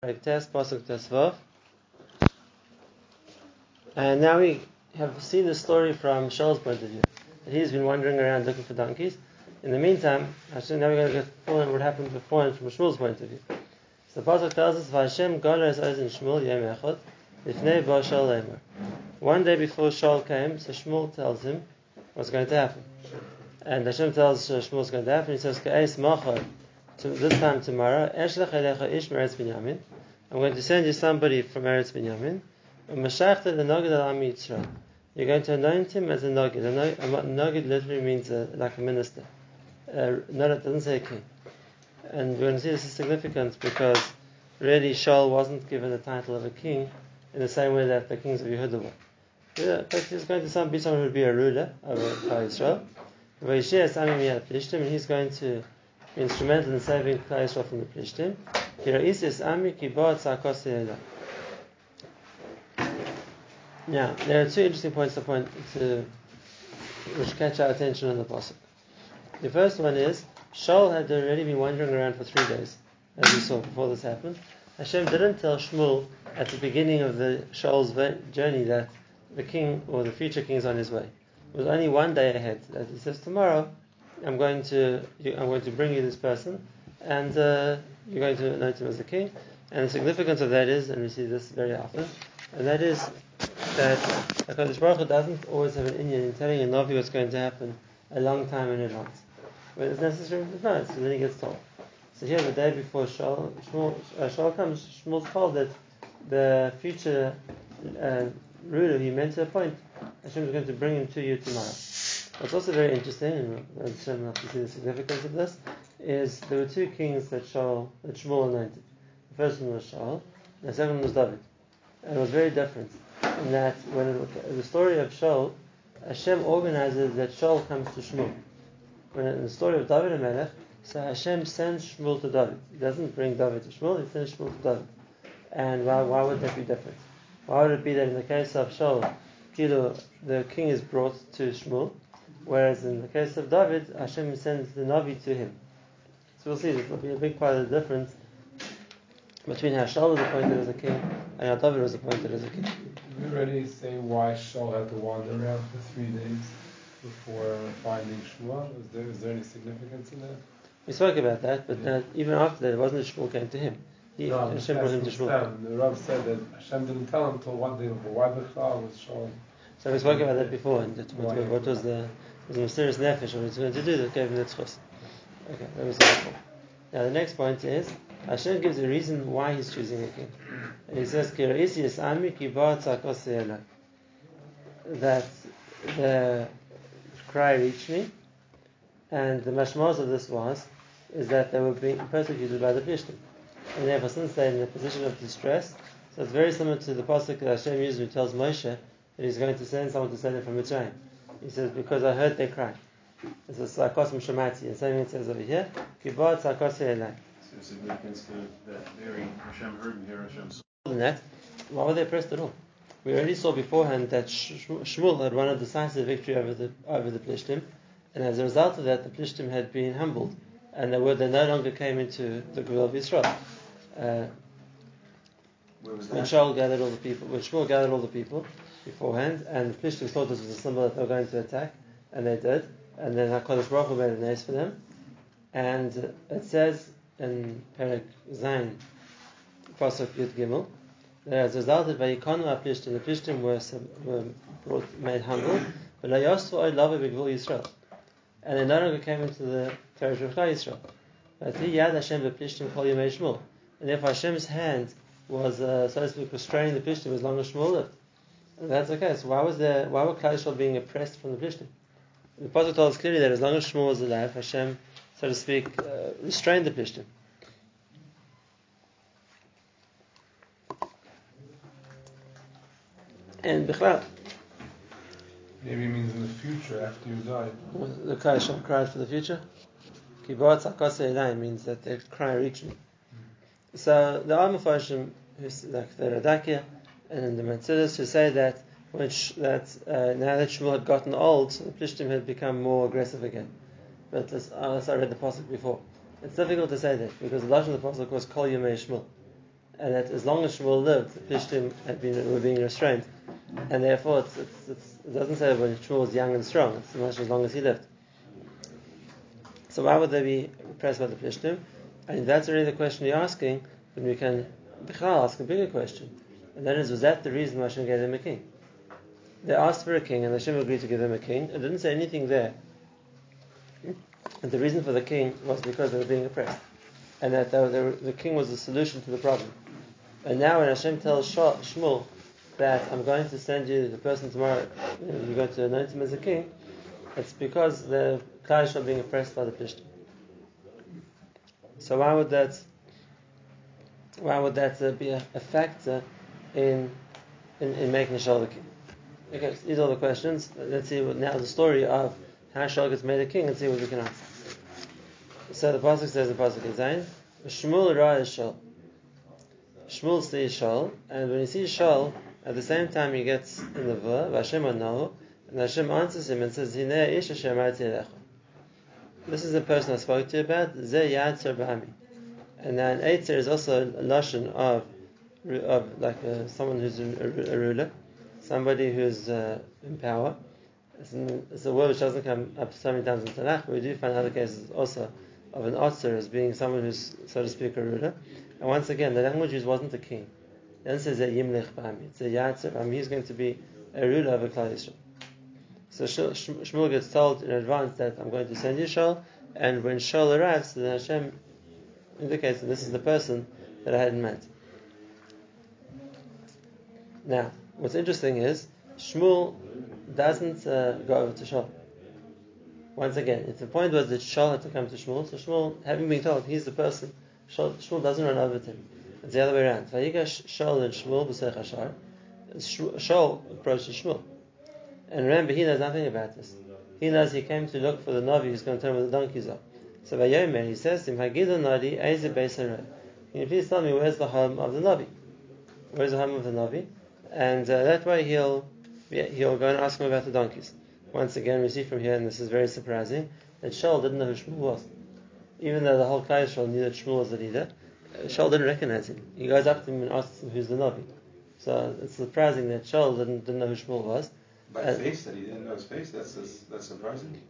And now we have seen the story from Shaul's point of view. He's been wandering around looking for donkeys. In the meantime, actually now we're going to get forward what happened before from Shmuel's point of view. So the Pasuk tells us, Vashem Golas Ozen Shmuel Yom Echad, Ifnei Bo Shaul. One day before Shaul came, so Shmuel tells him what's going to happen. And Hashem tells Shmuel what's going to happen. He says, Ka'es Machar, to this time tomorrow, Eshlech Elecha Ish Meretz Binyamin. I'm going to send you somebody from Eretz Binyamin. Mashachta the Nogid al Am Yisrael. You're going to anoint him as a Nogid. A Nogid literally means a, like a minister. Uh, no, it doesn't say a king. And we're going to see this is significant because really Shaul wasn't given the title of a king in the same way that the kings of Yehuda were. Yeah, but he's going to be someone who would be a ruler over Israel. And he's going to instrumental in saving Klal Yisrael from the Plishtim. Now, there are two interesting points to point to, which catch our attention on the pasuk. The first one is Shaul had already been wandering around for three days, as we saw before this happened. Hashem didn't tell Shmuel at the beginning of the Shaul's journey that the king or the future king is on his way. It was only one day ahead. That he says tomorrow I'm going to I'm going to bring you this person, and uh, you're going to anoint him as the king. And the significance of that is, and we see this very often, and that is that Hakadosh Baruch Hu doesn't always have an Indian in telling a Navi what's going to happen a long time in advance. When it's necessary, it's not. So then he gets told. So here, the day before Shaul, Shmuel, uh, comes, Shmuel's told that the future uh, ruler he meant to appoint, Hashem is going to bring him to you tomorrow. What's also very interesting, and have to see the significance of this, is there were two kings that Shaul, that Shmuel anointed. The first one was Shaul, the second one was David. And it was very different in that when it, the story of Shaul, Hashem organizes that Shaul comes to Shmuel. When in the story of David and Melech, so Hashem sends Shmuel to David. He doesn't bring David to Shmuel, he sends Shmuel to David. And why, why would that be different? Why would it be that in the case of Shaul, the king is brought to Shmuel, Whereas in the case of David, Hashem sends the Navi to him. So we'll see, this will be a big part of the difference between how Shaul was appointed as a king and how David was appointed as a king. Did we already say why Shaul had to wander around for three days before finding Shmuel? Is there, is there any significance in that? We spoke about that, but yeah. uh, even after that, it wasn't that Shmuel came to him. He, no, Hashem brought him to Shmuel. The Rav said that Hashem didn't tell him until one day before. Why the was Shaul? So we spoke about that before, and that, what, what was the was a mysterious nefesh what he's going to do that gave him the tzchus. Okay, that was helpful. Now the next point is Hashem gives a reason why he's choosing a king. And he says, that the cry reached me, and the mashmaz of this was is that they were being persecuted by the Plishtim. And therefore, since they're in a position of distress, so it's very similar to the pasuk that Hashem uses when he tells Moshe that he's going to send someone to send him from Mitzrayim. He says, because I heard their cry. This is Sarkosim Shemati. And same it says over here, Kibbot Sarkosim Elai. So significance to that very Hashem heard and here Hashem saw. Than that, why were they oppressed at all? We already saw beforehand that Shmuel had won a decisive victory over the over the Plishtim, and as a result of that, the Plishtim had been humbled, and they were they no longer came into the Gvul of Israel. Uh, when Shaul gathered all the people, when Shmuel gathered all the people, beforehand, and the Plishtim thought this was a symbol that they were going to attack, and they did. And then HaKadosh Baruch Hu made a nest for them. And it says in Perek Zain, Pasuk Yud Gimel, that as a result of Vayikonu HaPlishtim, the Plishtim were, were brought, made humble, but Layosu Oy Lava B'Gvul Yisrael. And they no longer came into the territory of Klal Yisrael. But he Yad Hashem B'Plishtim Kol Yemei Shmuel. And therefore Hashem's hand was, uh, so to speak, restraining the Plishtim as long as Shmuel lived. That's okay. So why was there? Why were Klal being oppressed from the Plishtim? The Pasuk told us clearly that as long as Shmuel was alive, Hashem, so to speak, uh, restrained the Plishtim. And Bichlal. Maybe it means in the future after you die. The Klal cried for the future. Kibbutz Akase means that their cry reached me. So the Amafashim, who's like the Radakia, and in the Metzilis who say that which that uh, now that Shmuel had gotten old, the Plishtim had become more aggressive again. But as, as I read the pasuk before, it's difficult to say that because the lashon of the pasuk was Kol Yemei Shmuel, and that as long as Shmuel lived, the Plishtim had been, were being restrained, and therefore it's, it's, it's, it doesn't say when Shmuel was young and strong, it's much as long as he lived. So why would they be oppressed by the Plishtim? And that's really the question you're asking, then we can ask a bigger question. And that is, was that the reason Hashem gave them a king? They asked for a king, and Hashem agreed to give them a king. It didn't say anything there. And the reason for the king was because they were being oppressed. And that they were, the king was the solution to the problem. And now when Hashem tells Shmuel that I'm going to send you the person tomorrow, you're going to anoint him as a king, it's because the Klal are being oppressed by the Plishtim. So why would that why would that uh, be a, a, factor in, in, in making the king? Okay, so these are the questions. Let's see what, now the story of how Shaul gets made a king and see what we can answer. So the pasuk says in pasuk Zayin, Shmuel ra is Shaul. Shmuel sees Shaul, and when he sees Shaul, at the same time he gets in the ver, Vashem Anahu, and Hashem answers him and says, Hinei ish Hashem This is the person I spoke to you about, Ze Yatzer B'Ami. And then Eitzer is also a lashon of, of like a, uh, someone who's a, a, ruler, somebody who's uh, in power. It's, it's, a word which doesn't come up so many times in Tanakh, but we do find other cases also of an otzer as being someone who's, so to speak, a ruler. And once again, the language used wasn't the king. Then says a yimlech b'ami. It's a yatzer b'ami. He's going to be a ruler of a Klal Yisrael. So Shmuel gets told in advance that I'm going to send you Shaul, and when Shaul arrives, then Hashem indicates that this is the person that I had in mind. Now, what's interesting is Shmuel doesn't uh, go over to Shaul. Once again, if the point was that Shaul had to come to Shmuel, so Shmuel, having been told he's the person, Shaul, Shmuel doesn't run over to him. It's the other way around. Shaul and Shmuel. Shaul approaches Shmuel. And remember, he knows nothing about this. He knows he came to look for the Navi who's going to him where the donkeys are. So Vayomer, he says to him, Hagidu Nadi, Eze Can you please tell me where's the home of the Navi? Where's the home of the Navi? And uh, that way he'll he'll go and ask him about the donkeys. Once again, we see from here, and this is very surprising, that Shaul didn't know who Shmuel was. Even though the whole Yisrael knew that Shmuel was the leader, uh, Shaul didn't recognize him. He goes up to him and asks him who's the Navi. So it's surprising that Shaul didn't, didn't know who Shmuel was. By uh, face, that he didn't know his face, that's, that's surprising.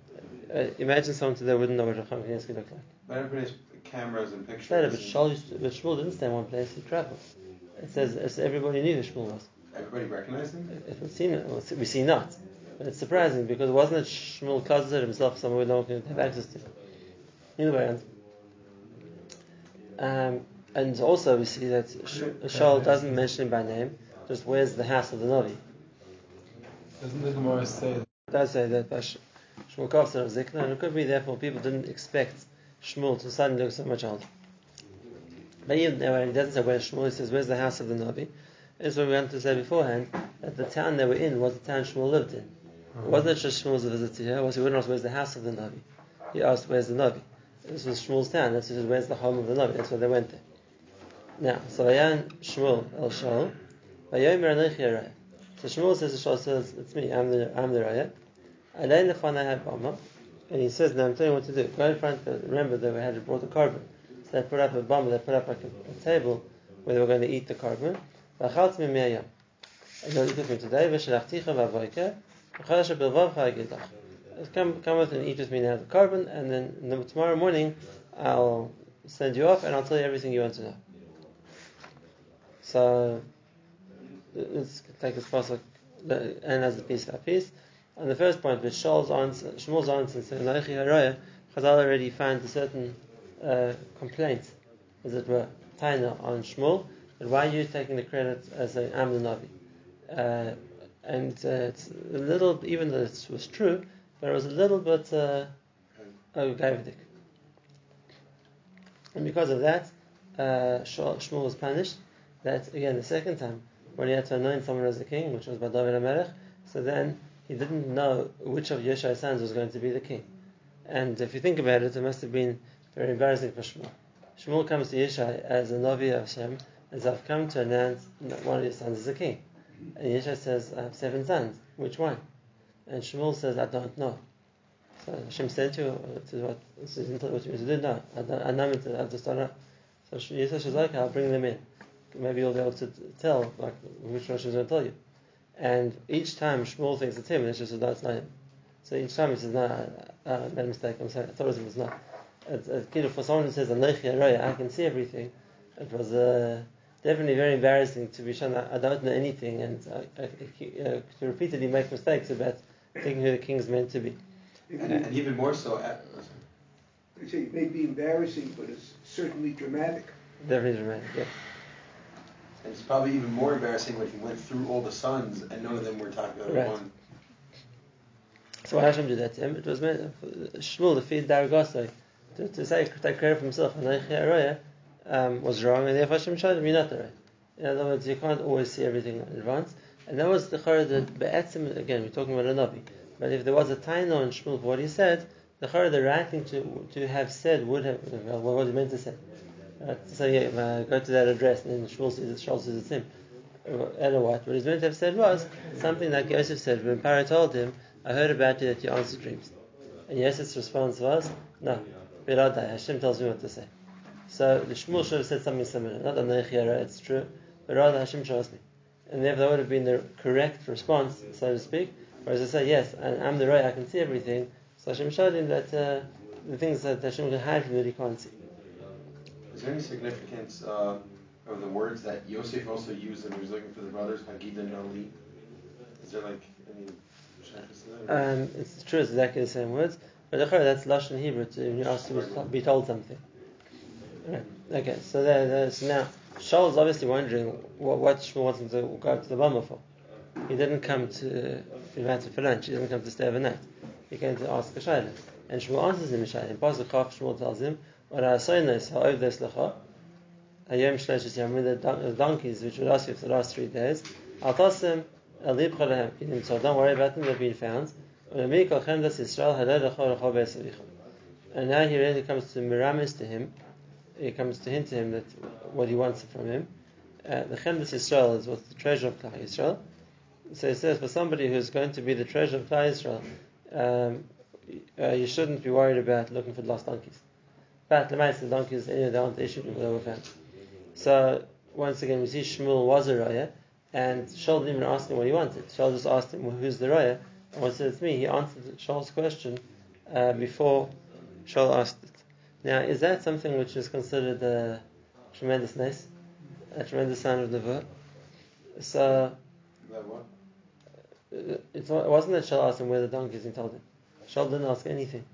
Uh, imagine someone today wouldn't know what Racham Kanievsky looked like. But everybody has cameras and pictures. Better, but Shmuel, but Shmuel didn't stay in one place, he traveled. It says everybody knew who Shmuel was. Everybody recognized him? It, would seem, we see not. But it's surprising because it wasn't that Shmuel closeted himself somewhere no one can have access to. Either way, um, and also we see that Shaul doesn't mention him by name, just where's the house of the Navi. Doesn't the Gemara say? It does say that Shmuel Kofzer of Zikna, and it could be therefore people didn't expect Shmuel to suddenly look so much older. But even when he doesn't say where Shmuel, he says where's the house of the Navi. Is what we wanted to say beforehand that the town they were in was the town Shmuel lived in. It uh-huh. wasn't just Shmuel's visit to here. Was he wouldn't ask where's the house of the Navi. He asked where's the Navi. This was Shmuel's town. That's just where's the home of the Navi. That's where they went there. Now, so Vayan Shmuel El Shaul, Vayomer Anochi so Shmuel says to Shaul says, It's me, I'm the I'm the Raya. Alain Lefanai Bama. And he says, Now I'm telling you what to do. Go in front, remember that we had to brought the korban. So they put up a bomb, they put up like a, a, table where they were going to eat the korban. And you'll eat with me today, Come, come with and eat with me now the korban, and then tomorrow morning I'll send you off and I'll tell you everything you want to know. So let's take this pasuk and as a piece by piece. On the first point, with Shaul's answer, Shmuel's answer, Haraya, Chazal already found a certain uh, complaint, as it were, taina on Shmuel, but why are you taking the credit as saying I'm the Navi? Uh, and uh, it's a little, even though it was true, but it was a little bit uh, Davidic. And because of that, uh, Shmuel was punished. That again, the second time, when he had to anoint someone as the king, which was by David HaMelech, so then he didn't know which of Yeshai's sons was going to be the king. And if you think about it, it must have been very embarrassing for Shmuel. Shmuel comes to Yeshai as a Navi of Hashem says, I've come to announce one of your sons is a king. And Yeshai says, I have seven sons. Which one? And Shmuel says, I don't know. So Hashem sent you to what, what you to? No, I, don't, I know I just don't know. So Yeshai says, okay, I'll bring them in. maybe you'll be able to tell like which Rosh is going to tell you. And each time Shmuel thinks it's him, and it's just no, it's not him. So each time he says, no, I, I made a mistake. I'm sorry. I thought it was not. It's, it's, for someone who says I can see everything. It was uh, definitely very embarrassing to be shown that I don't know anything and I, I, uh, to repeatedly make mistakes about thinking who the king's meant to be. And, and even more so, at, I say it may be embarrassing, but it's certainly dramatic. Definitely dramatic, yeah. and it's probably even more embarrassing when he went through all the sons and none of them were talking about Right. one. So why Hashem did that to him? It was meant Shmuel to feed Daragosai to, to say take credit for himself. Anochi Aroya um, was wrong, and therefore Hashem showed him you're not the right. In other words, you can't always see everything in advance. And that was the chara that Be'etzim, again, we're talking about a Navi. But if there was a taino in Shmuel for what he said, the chara, the right thing to, to have said would have, well, what was he meant to say? Right? So yeah, uh, go to that address, and then Shmuel says, Shaul says it's him. And what? What he's meant to have said was something like Yosef said when Pharaoh told him, I heard about you that you answered dreams. And Yosef's response was, No, Biladai, Hashem tells me what to say. So the Shmuel should have said something similar. Not Anochi Yara, it's true, but rather Hashem shows me. And therefore that would have been the correct response, so to speak. Whereas I say, yes, and I'm the right, I can see everything. So Hashem showed him that uh, the things that Hashem can hide from that he can't see. Is there any significance uh, of the words that Yosef also used when he was looking for the brothers, Hagida and Ali? Is there like any shaykhs to that? or- Um, it's true, it's exactly the same words, but that's Lashon Hebrew to when you're asked to be told something. Right. Okay, so there, there, so now Shaul is obviously wondering what, what Shmuel wants him to go to the bomber for. He didn't come to be invited for lunch. He didn't come to stay overnight. He came to ask a shayla, and Shmuel answers him a shayla. In Pasuk Chaf, Shmuel tells him, "What I say is ha'ov des lecha." Hayom shleishes yom with uh, the donkeys which would ask you for the last three days. I'll toss them. alib chalahem. So don't worry about them. They've been found. And now he really comes to miramis to him. He comes to hint to him that what he wants from him. Uh, the Chemdas Yisrael is what's the treasure of Klal Yisrael. So it says for somebody who's going to be the treasure of Klal Yisrael, um, uh, you shouldn't be worried about looking for lost donkeys. But the mice, the donkeys, know, they aren't the issue were found. So once again, we see Shmuel was a raya, and Shaul didn't even ask him what he wanted. Shaul just asked him, well, "Who's the raya?" And once it's me, he answered Shaul's question uh, before Shaul asked it. Now, is that something which is considered a tremendous nice, a tremendous sign of nevuah? So That what? uh, it's not, it wasn't that Shaul asked him where the donkeys and told him. Shaul didn't ask anything.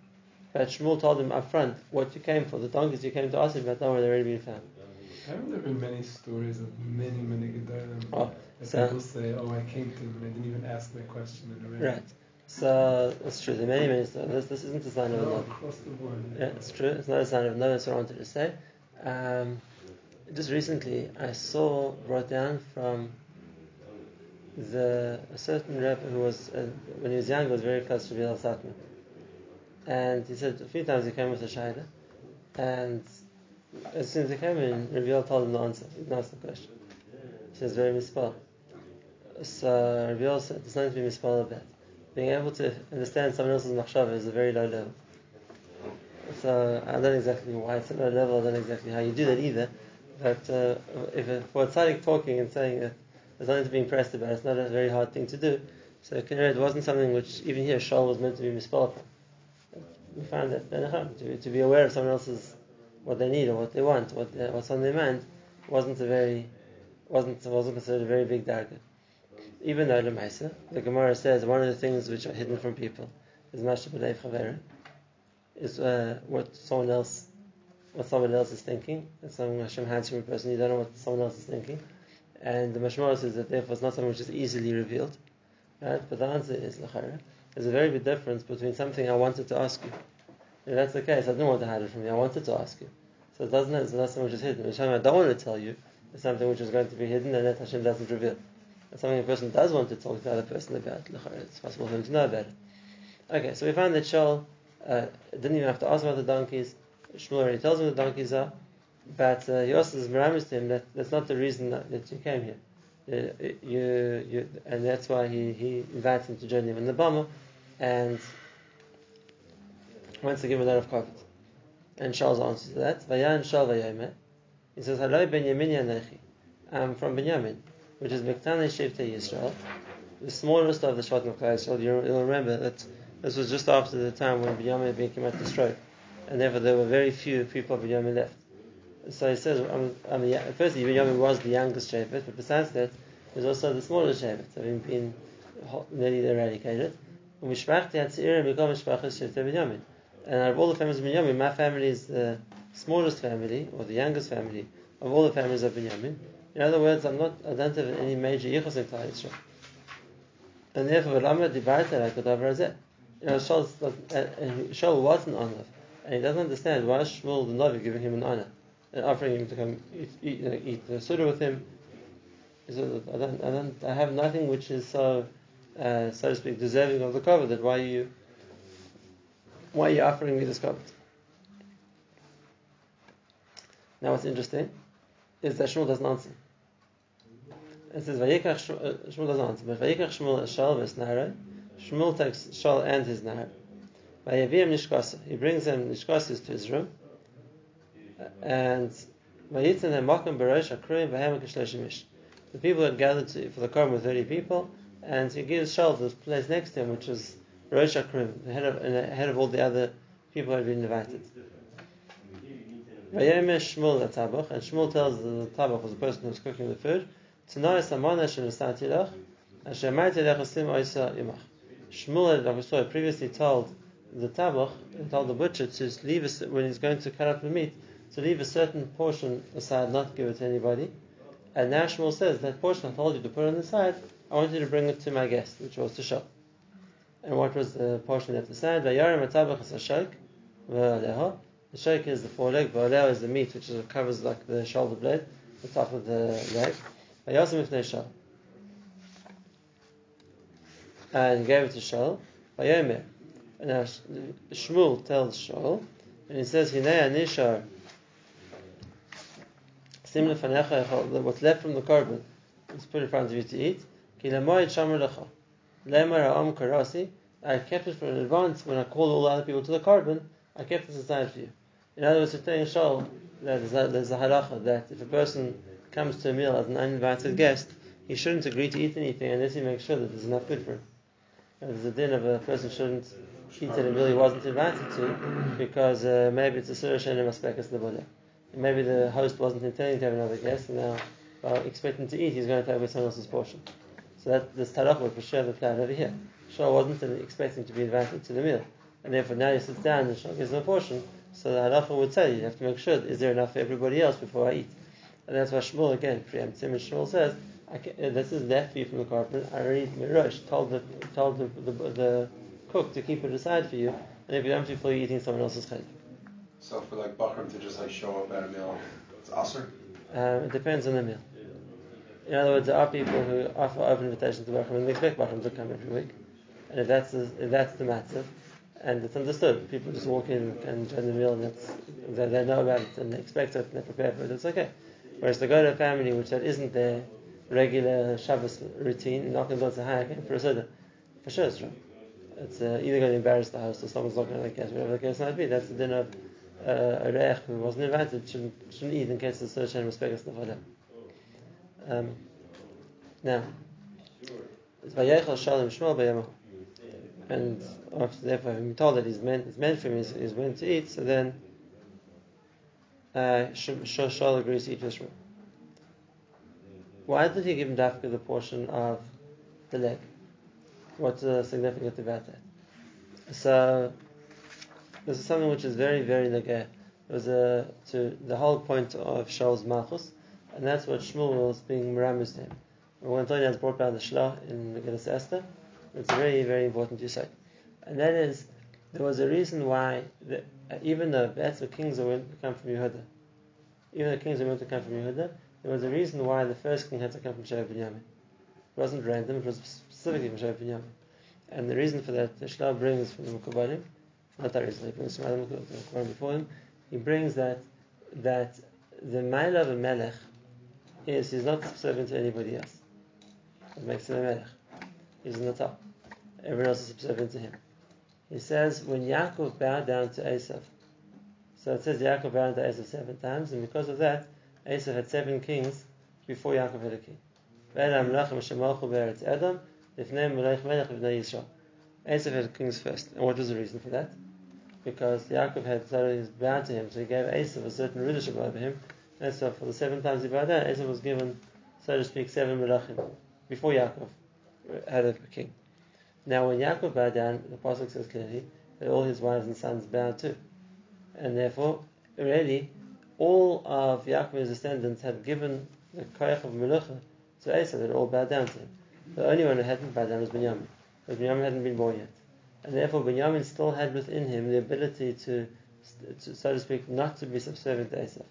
But Shmuel told him up front what you came for. The donkeys you came to ask him about, don't worry, they've already been found. Haven't there been many stories of many, many Gedolim Oh, that so- people say, oh, I came to them and they didn't even ask my question and already. Right. So it's true. There are many, many stories. This, this isn't a sign of a No, board. Yeah, it's true. It's not a sign of no. That's what I wanted to say. Um, just recently, I saw brought down from the a certain rabbi who was uh, when he was young was very close to Bilal Satman, and he said a few times he came with a shayla, and as soon as he came in, Rabbi told him the answer. He didn't ask the question. He says very misspelled. So Rabbi said there's nothing to be misspelled about. Being able to understand someone else's machshava is a very low level. So I don't know exactly why it's a low level. I don't know exactly how you do that either. But uh, if a, for tzaddik talking and saying that there's nothing to be impressed about, it's not a very hard thing to do. So it wasn't something which even here Shaul was meant to be misspelled. We found that to, to be aware of someone else's what they need or what they want, what they, what's on their mind, wasn't a very wasn't wasn't considered a very big darga. Even though Lemaisa, the Gemara says one of the things which are hidden from people is Masha B'Lev Chavera, is uh, what someone else what someone else is thinking. It's something Hashem hides from a person, you don't know what someone else is thinking. And the Mashmah says that therefore it's not something which is easily revealed. Right? But the answer is Lachara. There's a very big difference between something I wanted to ask you. If that's the case, I didn't want to hide it from you, I wanted to ask you. So it doesn't it's not something which is hidden. Which I don't want to tell you is something which is going to be hidden and that Hashem doesn't reveal. It's something a person does want to talk to the other person about. It's possible for him to know about it. Okay, so we found that Shaul uh, didn't even have to ask about the donkeys. Shmuel already tells him the donkeys are, but uh, he also miramis to him that that's not the reason that, that you came here. Uh, you, you, and that's why he, he invites him to join him in the bomber, and wants to give him a lot of comfort. And Shaul's answer to that, Shaul he says, Hello Ben Yemini Anechi. um, from Binyamin, which is Mektane Shevte Yisrael, the smallest of the Shvatim of Yisrael. You'll, remember that this was just after the time when Binyamin killed to stroke, and therefore there were very few people of Binyamin left. So he says, um, um, firstly, Binyamin was the youngest Shevet, but besides that, there's also the smallest Shevet, having been nearly eradicated. And out of all the families of Binyamin, my family is the smallest family, or the youngest family, of all the families of Binyamin. In other words, I'm not, I don't have any major yichus in Klal Yisrael. And therefore, Lama Dibarta like Razeh. You know, Shaul wasn't honored, and he doesn't understand why Shmuel the Navi giving him an honor and offering him to come eat, eat, you know, eat the Suda with him. Says, I don't, I don't, I have nothing which is so, uh, so to speak, deserving of the cover. That why you, why are you offering me this cover? Now, what's interesting is that Shmuel doesn't answer. It says Vayikach uh, Shmuel doesn't answer, but Vayikach Shmuel Shal v'Snara. Shmuel takes Shal and his Nahar. Vayavim Nishkasa. He brings them Nishkasas to his room, and Vayitzin them Makam Barosh Akruim V'Hem Kishleishimish. The people had gathered to, for the Korban were thirty people, and he gives Shal the place next to him, which was Rosh Akrim, the head of, the head of all the other people who had been invited. Vayemesh Shmuel the Tabach, and Shmuel tells the Tabach was the person who was cooking the food, Tanai Samana Shenasati Lach, Asher Maiti Lech Asim Oisa Imach. Shmuel, like we saw, previously told the Tabach, told the butcher to leave a, when he's going to cut up the meat, to leave a certain portion aside, not give it to anybody. And now Shmuel says, that portion I told you to put on the side, I want you to bring it to my guest, which was to show. And what was the portion left aside? Vayarim Atabach is a the shake is the foreleg, v'oleo is the meat, which covers like the shoulder blade, the top of the leg. Vayasim ifnei shal. And gave it to Shaul. Vayomer. Now Shmuel tells Shaul, and he says, Hinei anishar sim lefanecha what's left from the korban is put in front of you to eat. Ki lemoid shamar lecha. Lemar ha'om karasi. I kept it for in advance when I called all the other people to the korban. I kept this aside for you. In other words, it's saying Shol that there's a halacha that if a person comes to a meal as an uninvited guest, he shouldn't agree to eat anything unless he makes sure that there's enough food for him. there's a din of a person shouldn't eat at a meal he wasn't invited to because uh, maybe it's a surah shenim aspekas levodah. Maybe the host wasn't intending to have another guest, and now while expecting to eat, he's going to take away someone else's portion. So that this tarach would for sure that over here. Shaul wasn't expecting to be invited to the meal, and therefore now he sits down and Shah gives him a portion. So the halacha would say you have to make sure is there enough for everybody else before I eat. And that's why Shmuel again preempts him. And Shmuel says, uh, "This is you from the carpenter. I already mirosh told the told the, the, the, cook to keep it aside for you, and if you don't you're eating someone else's chayk." So for like bakram to just like show up at a meal, it's aser. Um, it depends on the meal. In other words, there are people who offer open invitations to bakram and they expect bakram to come every week, and if that's the, if that's the matter, and it's understood. People just walk in and join the meal, and it's, they, they know about it and they expect it and they prepare for it. It's okay. Whereas to a family which that isn't their regular Shabbos routine, not going to the high again for a soda, for sure it's wrong. It's uh, either going to embarrass the host or someone's not going to guess, whatever the case might be. That's the dinner of uh, a reich who wasn't invited shouldn't, shouldn't eat in case the search and respect us um, Now, it's Vayechal Shalom Shmuel and after therefore having told that he's meant, it's meant for him is, is when to eat, so then uh, Shaul agrees to eat Yisrael. Why did he give him Dafka the portion of the leg? What's the significance about that? So this is something which is very, very like it was a, to the whole point of Shaul's Malchus, and that's what Shmuel was being miramus to him. When Antonio has brought down the Shlah in Megillah Esther, it's very, very important to say. And that is, there was a reason why, the, uh, Uh, even though that's the kings are meant to come from Yehuda, even the kings are meant to come from Yehuda, there was a reason why the first king had to come from Shevet Binyamin. It wasn't random, it was specifically from Shevet Binyamin. And the reason for that, the Shlah brings from the Mukubalim, not that reason, he brings from other Mukubalim before him, he brings that that the Maila of a Melech is he's not subservient to anybody else. It makes him a Melech. He's in the top. Everyone else is subservient to him. He says when Yaakov bowed down to Esav, so it says Yaakov bowed down to Esav seven times, and because of that, Esav had seven kings before Yaakov had a king. Esav had kings first. And what was the reason for that? Because Yaakov had something bound to him, so he gave Esav a certain rulership over him. And so for the seven times he bowed down, Esav was given, so to speak, seven melachim before Yaakov had a king. Now, when Yaakov bowed down, the pasuk says clearly that all his wives and sons bowed too, and therefore, already, all of Yaakov's descendants had given the koyach of melucha to Esav, had all bowed down to him. The only one who hadn't bowed down was Binyamin, because Binyamin hadn't been born yet, and therefore Binyamin still had within him the ability to, to so to speak, not to be subservient to Esav.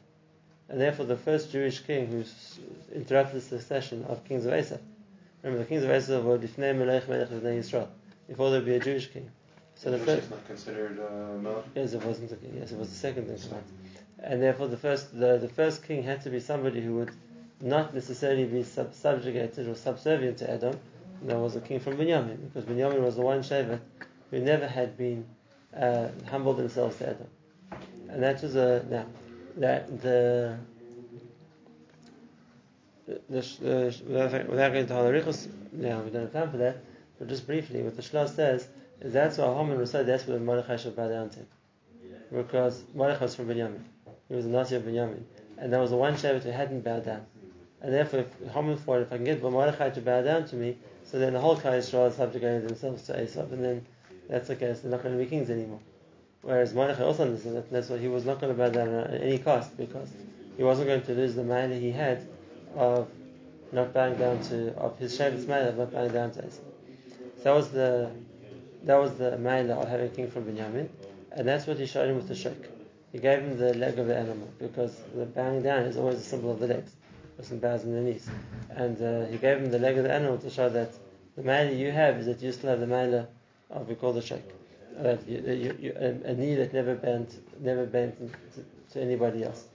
And therefore, the first Jewish king who interrupted the succession of kings of Esav Remember, the kings of Esav were Lifnei Melech Melech Bnei Yisrael. Before there would be a Jewish king. So the first not considered uh, Melech. Yes, it wasn't a king. Yes, it was the second in command. And therefore, the first the, the first king had to be somebody who would not necessarily be sub- subjugated or subservient to Edom. And that was a king from Binyamin, because Binyamin was the one Shevet who never had been uh, humbled themselves to Edom. And that was a now that the the, without going to halarichos, now eh, we don't have time for that, but just briefly, what the Shlosh says is that's why Haman was so desperate Mordechai should bow down to him. Because Mordechai was from Binyamin. He was a Nasi of Binyamin. And there was the one Shevet who hadn't bowed down. And therefore, if Haman thought, if I can get Mordechai to bow down to me, so then the whole Klal Yisrael is subjugating themselves to Esav, and then that's the case, they're not going to be kings anymore. Whereas Mordechai also understood that, that's why he was not going to bow down at any cost, because he wasn't going to lose the money he had of not bowing down to of his Shevet's Mela of not bowing down to Esau. So that was the that was the Mela of having king from Benjamin, and that's what he showed him with the shake. He gave him the leg of the animal because the bowing down is always a symbol of the legs. Person bows in the knees, and uh, he gave him the leg of the animal to show that the Mela you have is that you still have the Mela of we call the. That you, you, you, a, a, knee that never bent, never bent to, to anybody else,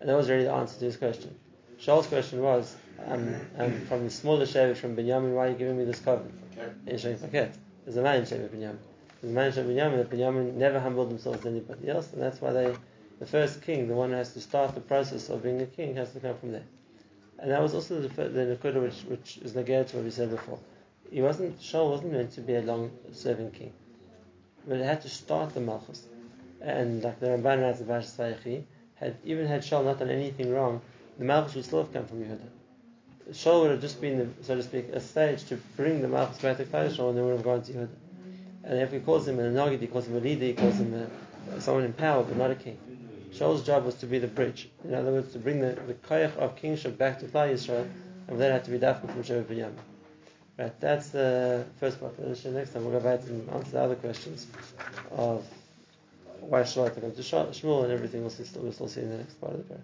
and that was really the answer to his question. Shaul's question was, um, um, from the smaller Shevet from Binyamin, why are you giving me this covenant? There's a man in Shevet Binyamin. There's a man in Shevet Binyamin that Binyamin never humbled themselves to anybody else, and that's why they, the first king, the one who has to start the process of being a king, has to come from there. And that was also the, the Nakuda which, which is negated to what we said before. He wasn't, Shaul wasn't meant to be a long-serving king. But it had to start the Malchus. And like the Ramban writes in Vash had even had Shaul not done anything wrong, the Malchus would still have come from Yehuda. Shaul would have just been, so to speak, a stage to bring the Malchus back to Klal and then would have gone to Yehuda. And if he calls him an Nagid, he calls him a leader, he calls him a, someone in power, but not a king. Shaul's job was to be the bridge. In other words, to bring the, the koyach of kingship back to Klal Yisrael, and that had to be dafka from Shevet Binyamin. Right, that's the first part. Next time we'll go back and answer the other questions of why Shaul come to Shmuel and everything else we'll still see in the next part of the prayer.